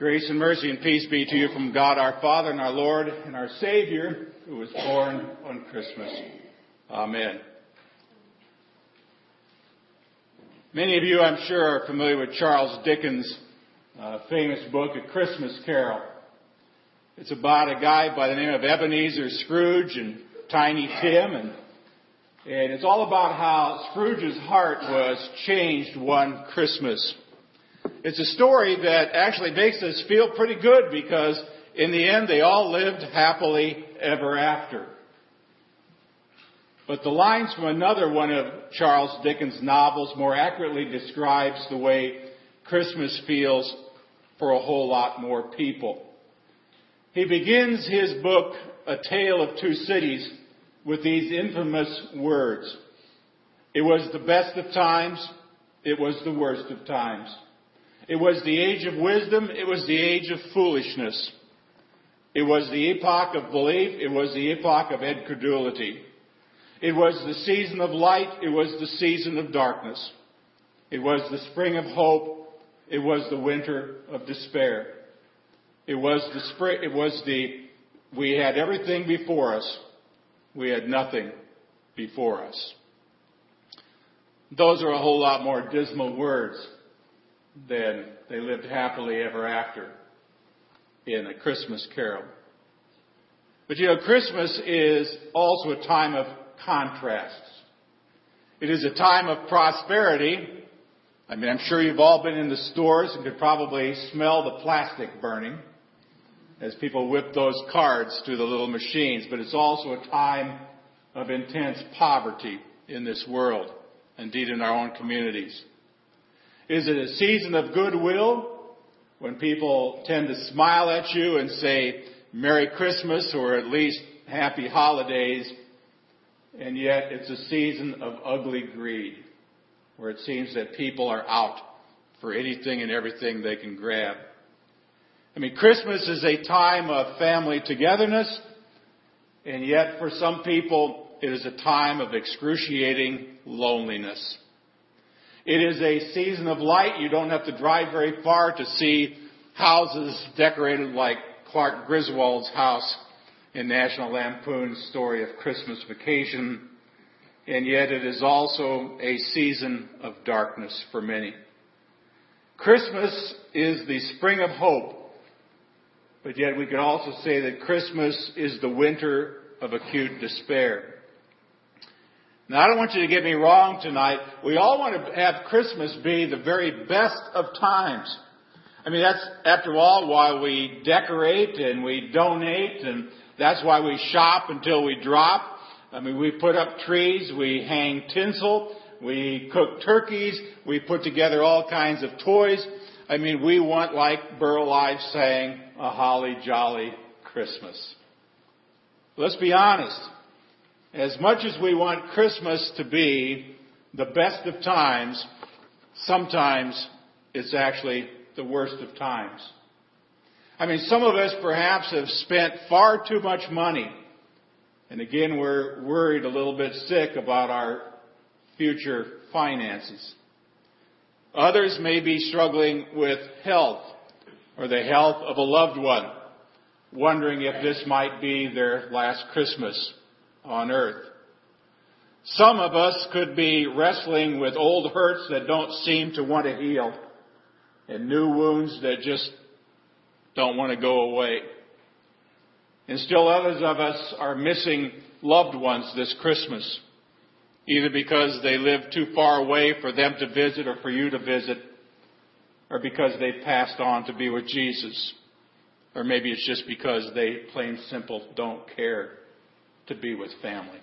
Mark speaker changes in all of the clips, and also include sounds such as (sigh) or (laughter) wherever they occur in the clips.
Speaker 1: Grace and mercy and peace be to you from God our Father and our Lord and our Savior, who was born on Christmas. Amen. Many of you, I'm sure, are familiar with Charles Dickens' uh, famous book, A Christmas Carol. It's about a guy by the name of Ebenezer Scrooge and Tiny Tim, and, and it's all about how Scrooge's heart was changed one Christmas. It's a story that actually makes us feel pretty good because in the end they all lived happily ever after. But the lines from another one of Charles Dickens' novels more accurately describes the way Christmas feels for a whole lot more people. He begins his book, A Tale of Two Cities, with these infamous words. It was the best of times, it was the worst of times. It was the age of wisdom. It was the age of foolishness. It was the epoch of belief. It was the epoch of incredulity. It was the season of light. It was the season of darkness. It was the spring of hope. It was the winter of despair. It was the spring, it was the, we had everything before us. We had nothing before us. Those are a whole lot more dismal words then they lived happily ever after in a Christmas carol. But you know, Christmas is also a time of contrasts. It is a time of prosperity. I mean, I'm sure you've all been in the stores and could probably smell the plastic burning as people whip those cards through the little machines, but it's also a time of intense poverty in this world, indeed in our own communities. Is it a season of goodwill when people tend to smile at you and say Merry Christmas or at least Happy Holidays? And yet it's a season of ugly greed where it seems that people are out for anything and everything they can grab. I mean, Christmas is a time of family togetherness, and yet for some people it is a time of excruciating loneliness. It is a season of light. You don't have to drive very far to see houses decorated like Clark Griswold's house in National Lampoon's story of Christmas Vacation. And yet it is also a season of darkness for many. Christmas is the spring of hope, but yet we can also say that Christmas is the winter of acute despair. Now, I don't want you to get me wrong tonight. We all want to have Christmas be the very best of times. I mean, that's, after all, why we decorate and we donate and that's why we shop until we drop. I mean, we put up trees, we hang tinsel, we cook turkeys, we put together all kinds of toys. I mean, we want, like Burl Ives saying, a holly jolly Christmas. Let's be honest. As much as we want Christmas to be the best of times, sometimes it's actually the worst of times. I mean, some of us perhaps have spent far too much money. And again, we're worried a little bit sick about our future finances. Others may be struggling with health or the health of a loved one, wondering if this might be their last Christmas on earth. Some of us could be wrestling with old hurts that don't seem to want to heal and new wounds that just don't want to go away. And still others of us are missing loved ones this Christmas, either because they live too far away for them to visit or for you to visit, or because they passed on to be with Jesus, or maybe it's just because they plain simple don't care to be with family.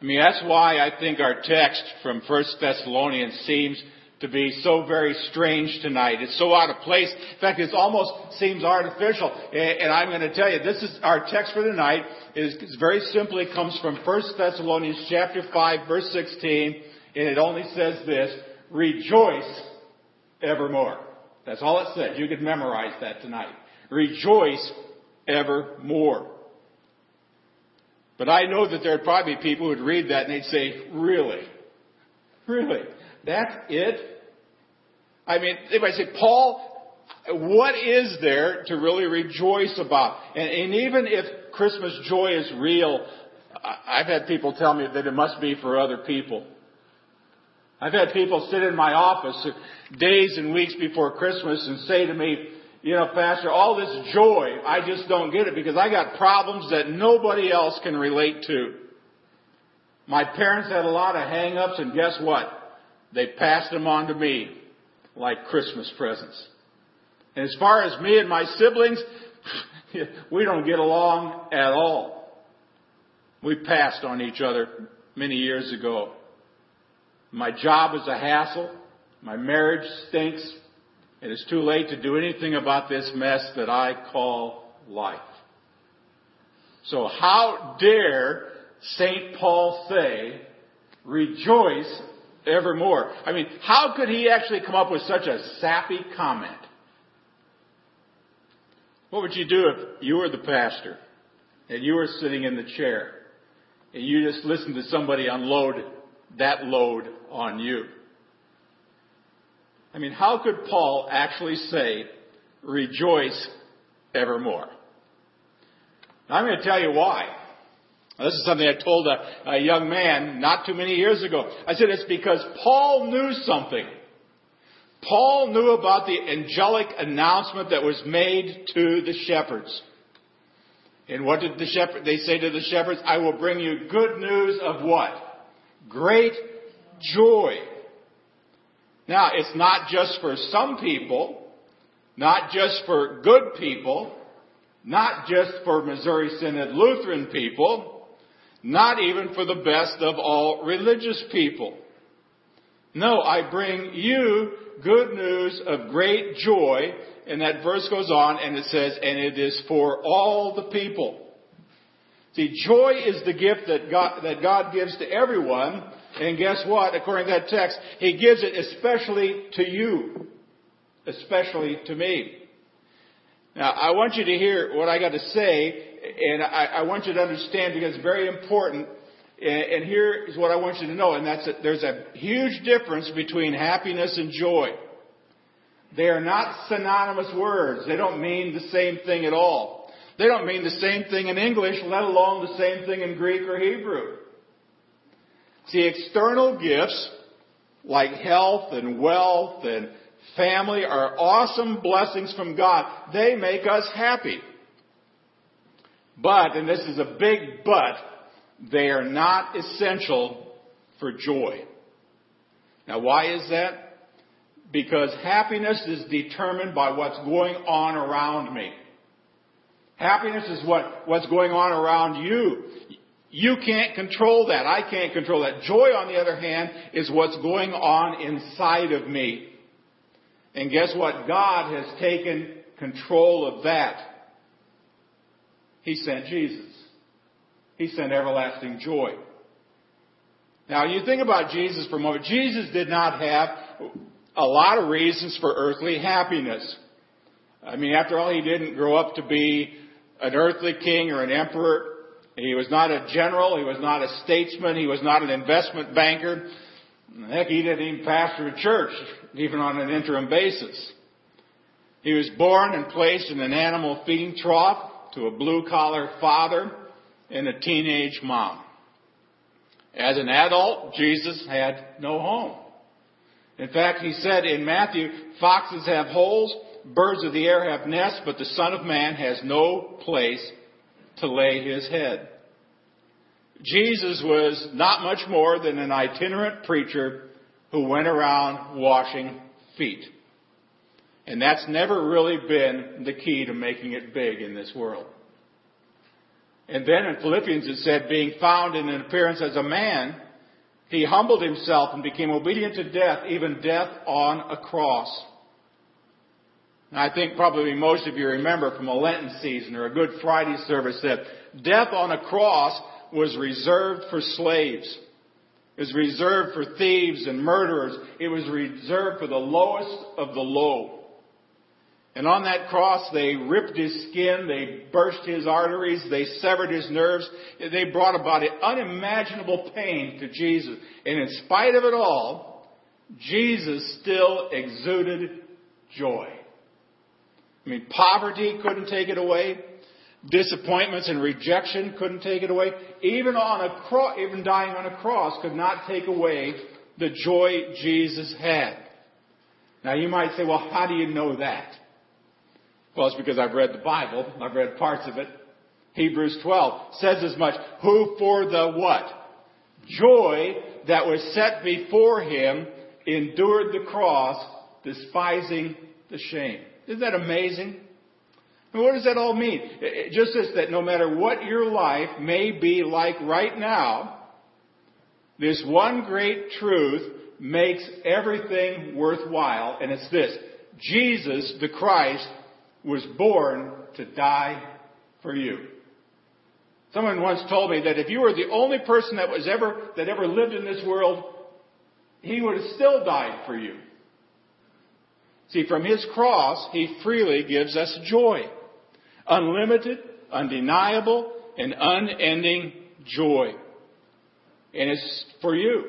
Speaker 1: I mean, that's why I think our text from 1 Thessalonians seems to be so very strange tonight. It's so out of place. In fact, it almost seems artificial. And I'm going to tell you, this is our text for tonight. Is very simply comes from 1 Thessalonians chapter 5 verse 16, and it only says this, rejoice evermore. That's all it says. You could memorize that tonight. Rejoice evermore. But I know that there'd probably be people who'd read that and they'd say, really? Really? That's it? I mean, they might say, Paul, what is there to really rejoice about? And, and even if Christmas joy is real, I've had people tell me that it must be for other people. I've had people sit in my office days and weeks before Christmas and say to me, you know, Pastor, all this joy, I just don't get it because I got problems that nobody else can relate to. My parents had a lot of hang-ups and guess what? They passed them on to me like Christmas presents. And as far as me and my siblings, (laughs) we don't get along at all. We passed on each other many years ago. My job is a hassle. My marriage stinks. It is too late to do anything about this mess that I call life. So how dare St. Paul say, rejoice evermore? I mean, how could he actually come up with such a sappy comment? What would you do if you were the pastor and you were sitting in the chair and you just listened to somebody unload that load on you. I mean, how could Paul actually say, rejoice evermore? Now, I'm going to tell you why. This is something I told a, a young man not too many years ago. I said it's because Paul knew something. Paul knew about the angelic announcement that was made to the shepherds. And what did the shepherd, they say to the shepherds? I will bring you good news of what? Great joy. Now, it's not just for some people, not just for good people, not just for Missouri Synod Lutheran people, not even for the best of all religious people. No, I bring you good news of great joy. And that verse goes on and it says, and it is for all the people. See, joy is the gift that God, that God gives to everyone. And guess what? According to that text, He gives it especially to you. Especially to me. Now, I want you to hear what I got to say, and I, I want you to understand because it's very important. And, and here is what I want you to know, and that's that there's a huge difference between happiness and joy. They are not synonymous words. They don't mean the same thing at all. They don't mean the same thing in English, let alone the same thing in Greek or Hebrew. See, external gifts like health and wealth and family are awesome blessings from God. They make us happy. But, and this is a big but, they are not essential for joy. Now why is that? Because happiness is determined by what's going on around me. Happiness is what, what's going on around you. You can't control that. I can't control that. Joy, on the other hand, is what's going on inside of me. And guess what? God has taken control of that. He sent Jesus. He sent everlasting joy. Now, you think about Jesus for a moment. Jesus did not have a lot of reasons for earthly happiness. I mean, after all, he didn't grow up to be an earthly king or an emperor. He was not a general. He was not a statesman. He was not an investment banker. Heck, he didn't even pastor a church, even on an interim basis. He was born and placed in an animal feeding trough to a blue collar father and a teenage mom. As an adult, Jesus had no home. In fact, he said in Matthew, foxes have holes, birds of the air have nests, but the Son of Man has no place to lay his head. Jesus was not much more than an itinerant preacher who went around washing feet. And that's never really been the key to making it big in this world. And then in Philippians it said, being found in an appearance as a man, he humbled himself and became obedient to death, even death on a cross. I think probably most of you remember from a Lenten season or a Good Friday service that death on a cross was reserved for slaves. It was reserved for thieves and murderers. It was reserved for the lowest of the low. And on that cross, they ripped his skin, they burst his arteries, they severed his nerves, they brought about unimaginable pain to Jesus. And in spite of it all, Jesus still exuded joy. I mean, poverty couldn't take it away. Disappointments and rejection couldn't take it away. Even on a cross, even dying on a cross could not take away the joy Jesus had. Now you might say, well, how do you know that? Well, it's because I've read the Bible. I've read parts of it. Hebrews 12 says as much. Who for the what? Joy that was set before him endured the cross, despising the shame. Isn't that amazing? And what does that all mean? It just says that no matter what your life may be like right now, this one great truth makes everything worthwhile, and it's this. Jesus, the Christ, was born to die for you. Someone once told me that if you were the only person that was ever, that ever lived in this world, he would have still died for you. See, from his cross, he freely gives us joy. Unlimited, undeniable, and unending joy. And it's for you.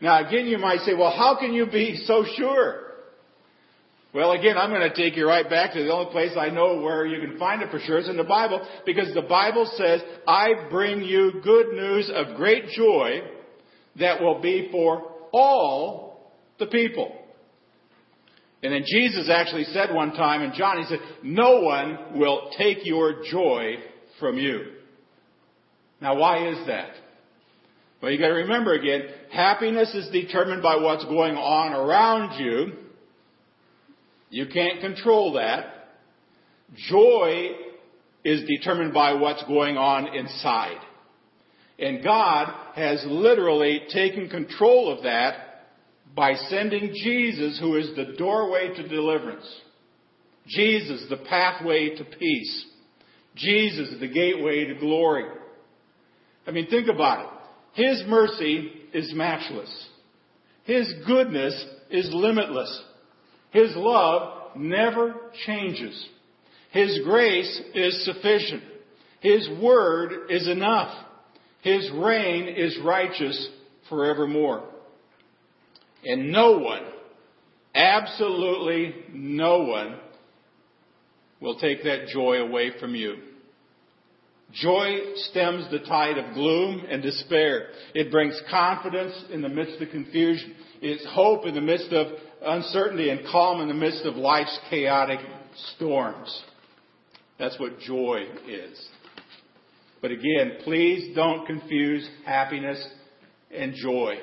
Speaker 1: Now again, you might say, well, how can you be so sure? Well, again, I'm going to take you right back to the only place I know where you can find it for sure is in the Bible, because the Bible says, I bring you good news of great joy that will be for all the people. And then Jesus actually said one time in John, he said, no one will take your joy from you. Now why is that? Well, you gotta remember again, happiness is determined by what's going on around you. You can't control that. Joy is determined by what's going on inside. And God has literally taken control of that by sending Jesus, who is the doorway to deliverance. Jesus, the pathway to peace. Jesus, the gateway to glory. I mean, think about it. His mercy is matchless. His goodness is limitless. His love never changes. His grace is sufficient. His word is enough. His reign is righteous forevermore. And no one, absolutely no one, will take that joy away from you. Joy stems the tide of gloom and despair. It brings confidence in the midst of confusion. It's hope in the midst of uncertainty and calm in the midst of life's chaotic storms. That's what joy is. But again, please don't confuse happiness and joy.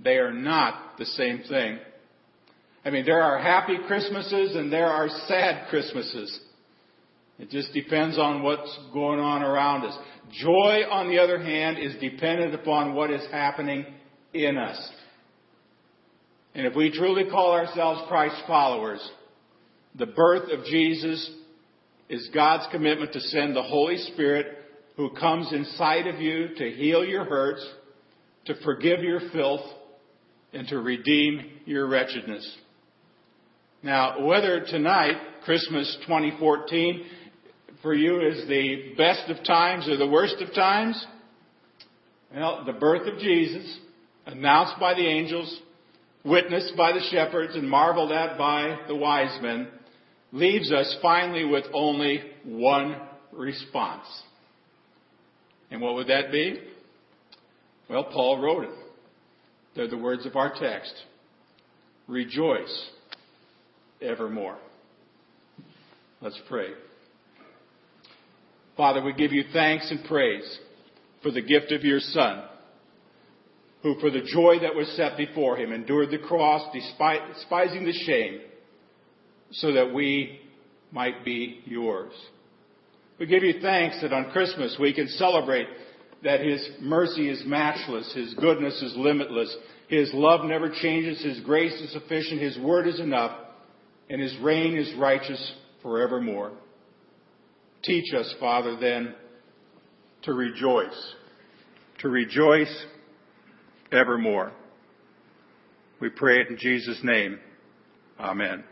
Speaker 1: They are not the same thing. I mean, there are happy Christmases and there are sad Christmases. It just depends on what's going on around us. Joy, on the other hand, is dependent upon what is happening in us. And if we truly call ourselves Christ followers, the birth of Jesus is God's commitment to send the Holy Spirit who comes inside of you to heal your hurts, to forgive your filth, and to redeem your wretchedness. Now, whether tonight, Christmas 2014, for you is the best of times or the worst of times? Well, the birth of Jesus, announced by the angels, witnessed by the shepherds, and marveled at by the wise men, leaves us finally with only one response. And what would that be? Well, Paul wrote it. They're the words of our text. Rejoice evermore. Let's pray. Father, we give you thanks and praise for the gift of your Son, who for the joy that was set before him endured the cross, despising the shame, so that we might be yours. We give you thanks that on Christmas we can celebrate that His mercy is matchless, His goodness is limitless, His love never changes, His grace is sufficient, His word is enough, and His reign is righteous forevermore. Teach us, Father, then, to rejoice, to rejoice evermore. We pray it in Jesus' name. Amen.